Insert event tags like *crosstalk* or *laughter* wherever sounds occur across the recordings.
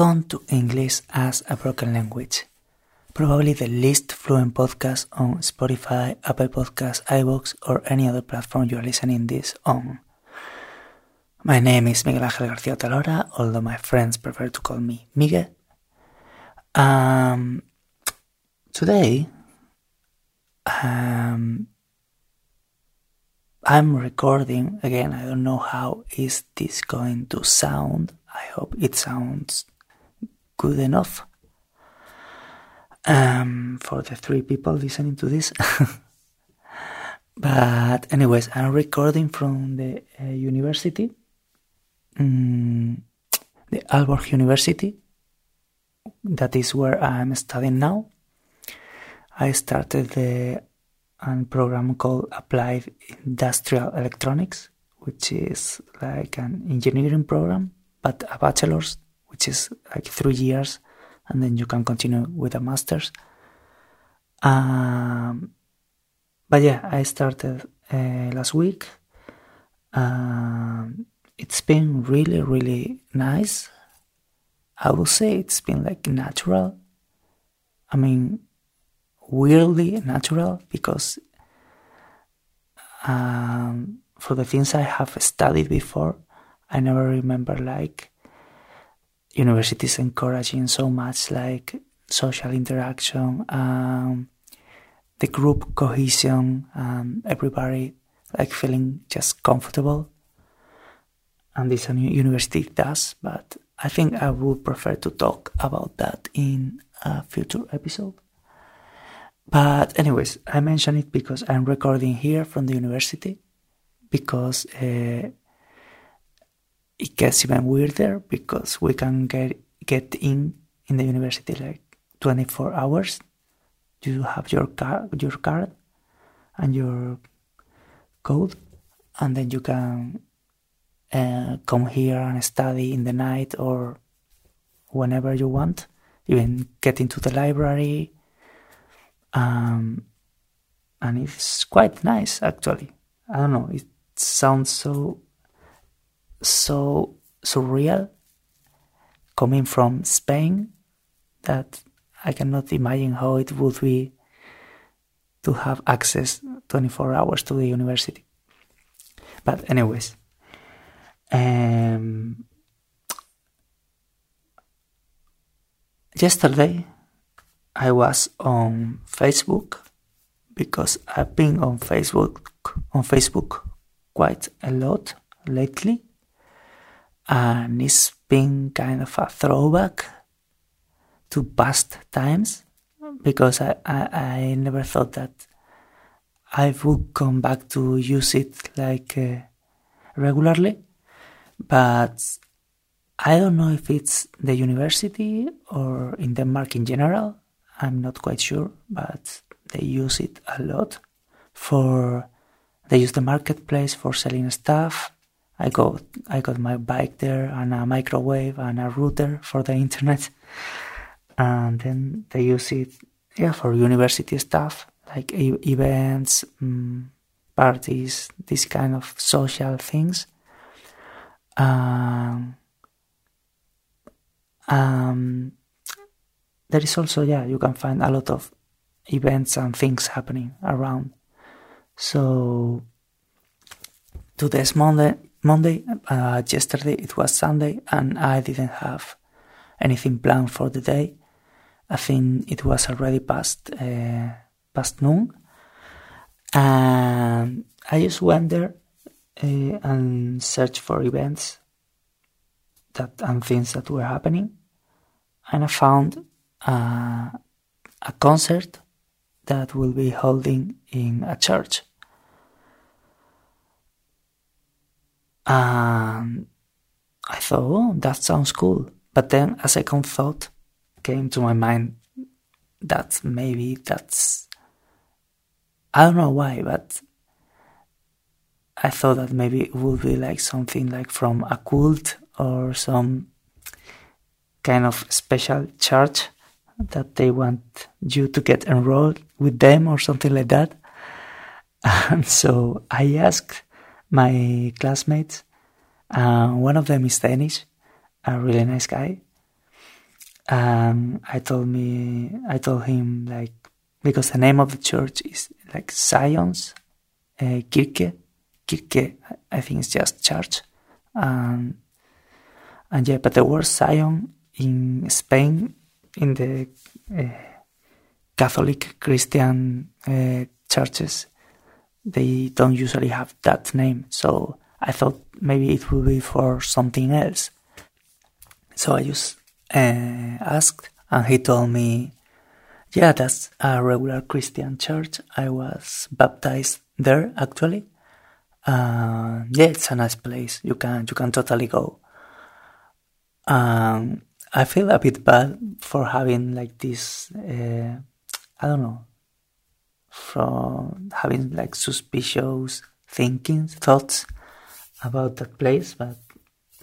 Welcome to English as a Broken Language, probably the least fluent podcast on Spotify, Apple Podcasts, iVoox, or any other platform you are listening this on. My name is Miguel Ángel García Talora, although my friends prefer to call me Miguel. Um, today, um, I'm recording again. I don't know how is this going to sound. I hope it sounds good enough um, for the three people listening to this. *laughs* but anyways, I'm recording from the uh, university, um, the Aalborg University. That is where I'm studying now. I started the a program called Applied Industrial Electronics, which is like an engineering program, but a bachelor's, which is like three years, and then you can continue with a master's. Um, but yeah, I started uh, last week. Um, it's been really, really nice. I would say it's been like natural. I mean, weirdly natural because um, for the things I have studied before, I never remember like universities encouraging so much like social interaction, um, the group cohesion, um, everybody like feeling just comfortable. And this a university does, but I think I would prefer to talk about that in a future episode. But anyways, I mention it because I'm recording here from the university because uh, it gets even weirder because we can get get in in the university like 24 hours. You have your card, your card, and your code, and then you can uh, come here and study in the night or whenever you want. Even get into the library um, and it's quite nice actually. I don't know. It sounds so so surreal coming from Spain that I cannot imagine how it would be to have access 24 hours to the university. But anyways, um, yesterday I was on Facebook because I've been on Facebook on Facebook quite a lot lately, and it's been kind of a throwback to past times because I, I, I never thought that I would come back to use it like uh, regularly, but I don't know if it's the university or in Denmark in general I'm not quite sure, but they use it a lot for they use the marketplace for selling stuff. I got I got my bike there and a microwave and a router for the internet, and then they use it yeah for university stuff like e- events, um, parties, this kind of social things. Um, um, there is also yeah you can find a lot of events and things happening around so today's monday monday uh, yesterday it was sunday and i didn't have anything planned for the day. I think it was already past uh, past noon. And i just went there uh, and searched for events that and things that were happening. And i found uh, a concert that will be holding in a church. And I thought, oh, that sounds cool. But then a second thought came to my mind that maybe that's. I don't know why, but I thought that maybe it would be like something like from a cult or some kind of special church that they want you to get enrolled with them or something like that. *laughs* And so I asked my classmates, uh, one of them is Danish, a really nice guy. and I told me, I told him like because the name of the church is like Zion's uh, Kirke, Kirche, I think it's just church, and and yeah, but the word Zion in Spain in the uh, Catholic Christian uh, churches they don't usually have that name, so I thought maybe it would be for something else. So I just uh, asked, and he told me, "Yeah, that's a regular Christian church. I was baptized there actually. Uh, yeah, it's a nice place. You can you can totally go." Um, I feel a bit bad for having like this. Uh, I don't know from having like suspicious thinking thoughts about that place but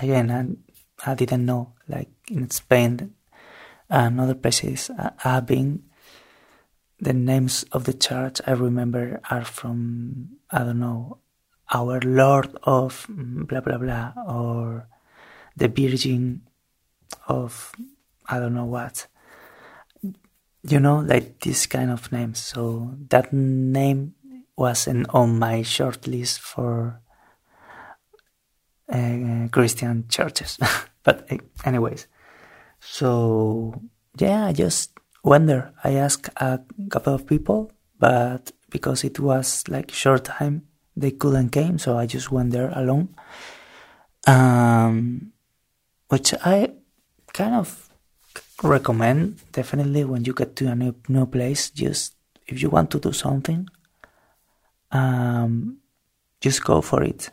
again I, I didn't know like in Spain and other places I, have been the names of the church I remember are from I don't know our Lord of mm, blah blah blah or the Virgin of I don't know what you know, like this kind of names. So that name wasn't on my short list for uh, Christian churches. *laughs* but uh, anyways, so yeah, I just went there. I asked a couple of people, but because it was like short time, they couldn't came, so I just went there alone. Um, which I kind of recommend definitely when you get to a new new place just if you want to do something um, just go for it.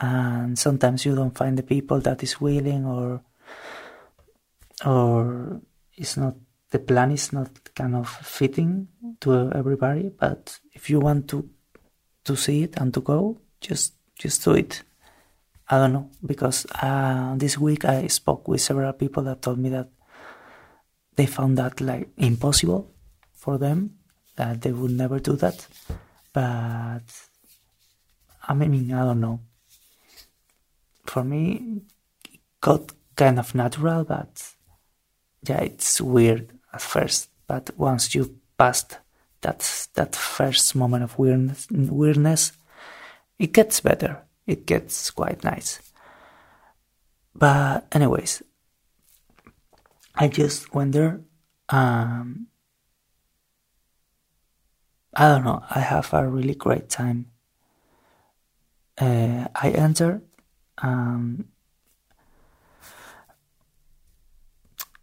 And sometimes you don't find the people that is willing or or it's not the plan is not kind of fitting to everybody but if you want to to see it and to go just just do it. I don't know because uh, this week i spoke with several people that told me that they found that like impossible for them that they would never do that. But i mean i don't know. For me it got kind of natural but yeah it's weird at first. But once you passed that that first moment of weirdness, weirdness it gets better. It gets quite nice. But anyways I just wonder. Um, I don't know. I have a really great time. Uh, I enter. Um,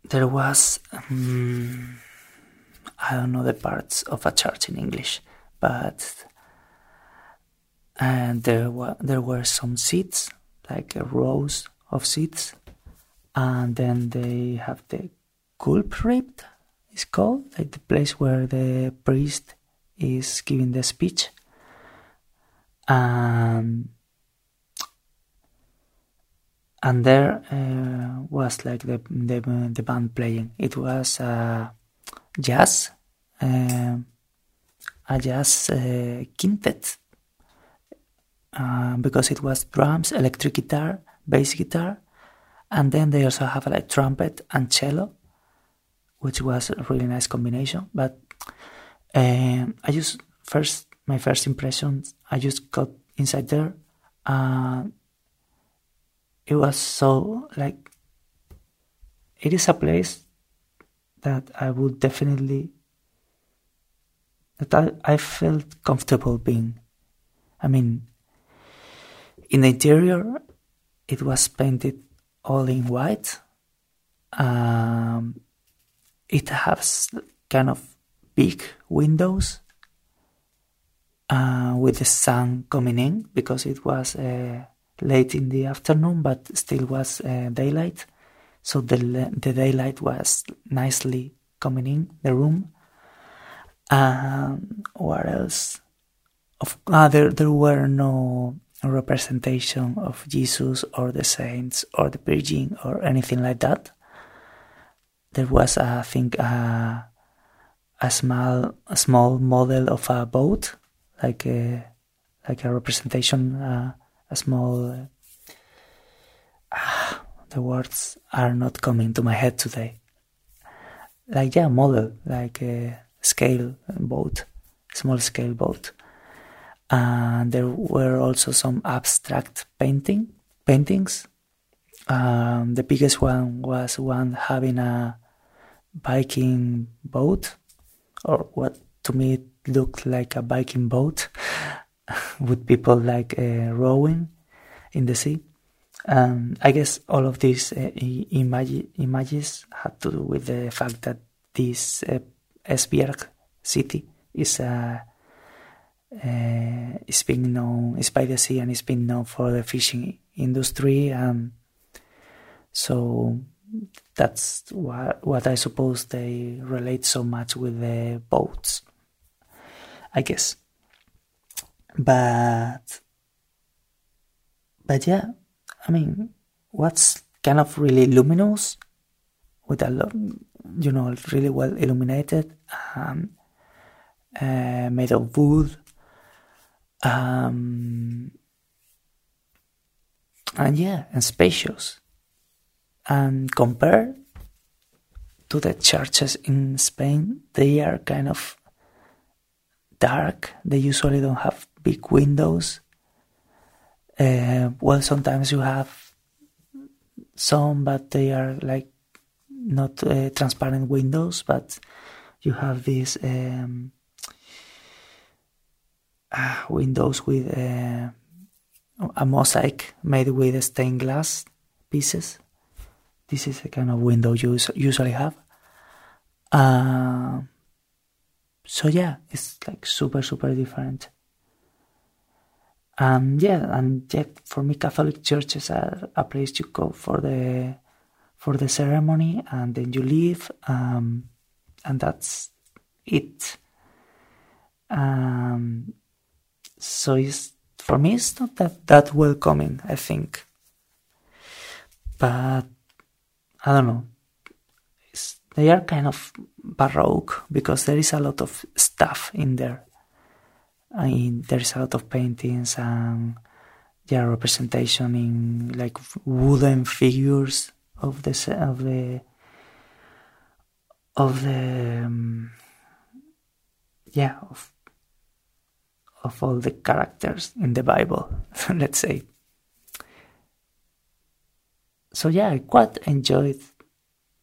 there was um, I don't know the parts of a church in English, but and there were there were some seats, like rows of seats, and then they have the culprit it's called like the place where the priest is giving the speech. Um, and there uh, was like the, the, the band playing. It was uh, jazz uh, a jazz uh, quintet. Uh, because it was drums electric guitar bass guitar and then they also have like trumpet and cello, which was a really nice combination. But um, I just first my first impressions, I just got inside there. Uh, it was so like it is a place that I would definitely that I, I felt comfortable being. I mean, in the interior, it was painted all in white. Um, it has kind of big windows uh, with the sun coming in because it was uh, late in the afternoon, but still was uh, daylight. So the the daylight was nicely coming in the room. Um, what else? Of uh, there there were no a representation of Jesus or the saints or the Virgin or anything like that. There was, I think, a, a small a small model of a boat, like a like a representation, uh, a small. Uh, *sighs* the words are not coming to my head today. like yeah model like a scale boat small scale boat and there were also some abstract painting paintings um, the biggest one was one having a Viking boat, or what to me it looked like a Viking boat, *laughs* with people like uh, rowing in the sea. Um, I guess all of these uh, images had to do with the fact that this uh, Esbjerg city is uh, is being known is by the sea and it's been known for the fishing industry and so that's what what I suppose they relate so much with the boats. I guess. But but yeah, I mean, what's kind of really luminous with a lot, you know, really well illuminated, um, uh, made of wood, um, and yeah, and spacious and compared to the churches in Spain, they are kind of dark. They usually don't have big windows. Uh, well, sometimes you have some, but they are like not uh, transparent windows, but you have these um, uh, *sighs* windows with uh, a mosaic made with stained glass pieces this is the kind of window you usually have. Uh, so yeah, it's like super super different. Um, yeah, and yeah, for me, Catholic churches are a place to go for the for the ceremony, and then you leave, um, and that's it. Um, so it's for me, it's not that that welcoming. I think, but I don't know. It's, they are kind of baroque because there is a lot of stuff in there. I mean, there is a lot of paintings and yeah, representation in like wooden figures of the of the of the um, yeah of of all the characters in the Bible. *laughs* let's say so yeah, I quite enjoyed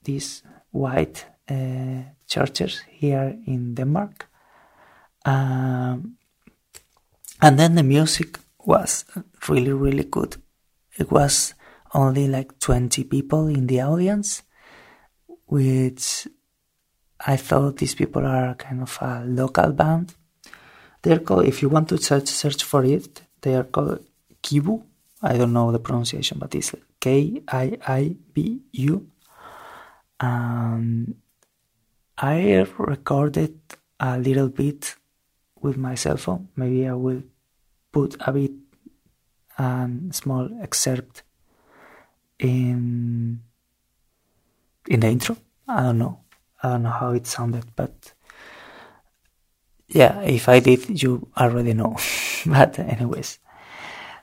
these white uh, churches here in Denmark. Um, and then the music was really, really good. It was only like 20 people in the audience, which I thought these people are kind of a local band. They're called, if you want to search, search for it, they are called Kibu. I don't know the pronunciation, but it's K I I B U. Um, I recorded a little bit with my cell phone. Maybe I will put a bit and small excerpt in in the intro. I don't know. I don't know how it sounded, but yeah, if I did, you already know. *laughs* but anyways,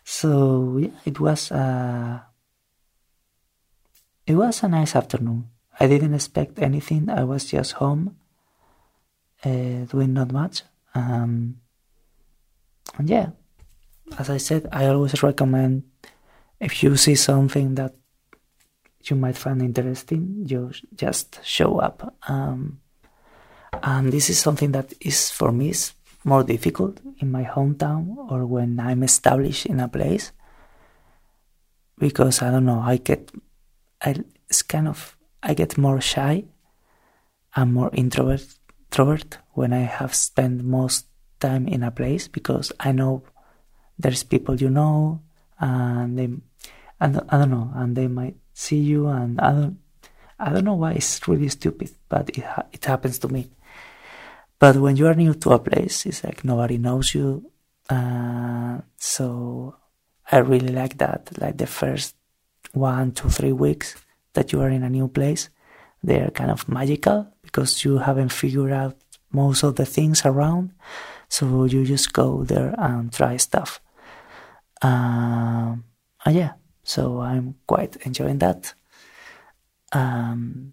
so yeah, it was. Uh, it was a nice afternoon. I didn't expect anything. I was just home, uh, doing not much. Um, and yeah, as I said, I always recommend if you see something that you might find interesting, you just show up. Um, and this is something that is for me is more difficult in my hometown or when I'm established in a place because I don't know, I get I it's kind of I get more shy. I'm more introvert, introvert when I have spent most time in a place because I know there's people you know and they and I don't know and they might see you and I don't I don't know why it's really stupid but it it happens to me. But when you are new to a place, it's like nobody knows you. Uh, so I really like that. Like the first one, two, three weeks that you are in a new place, they're kind of magical because you haven't figured out most of the things around. So you just go there and try stuff. Um, yeah, so I'm quite enjoying that. Um,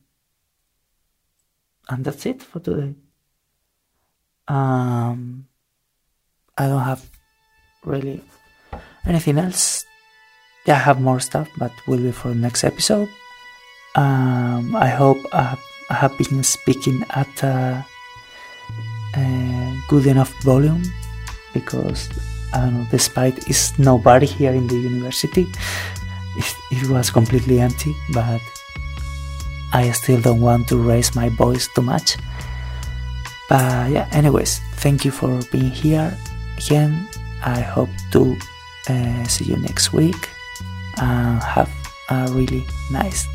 and that's it for today. Um, I don't have really anything else. Yeah, I have more stuff, but will be for the next episode. Um, I hope I, have been speaking at a, a good enough volume because I don't know, despite it's nobody here in the university, it, it was completely empty, but I still don't want to raise my voice too much. But yeah, anyways, thank you for being here again. I hope to uh, see you next week and have a really nice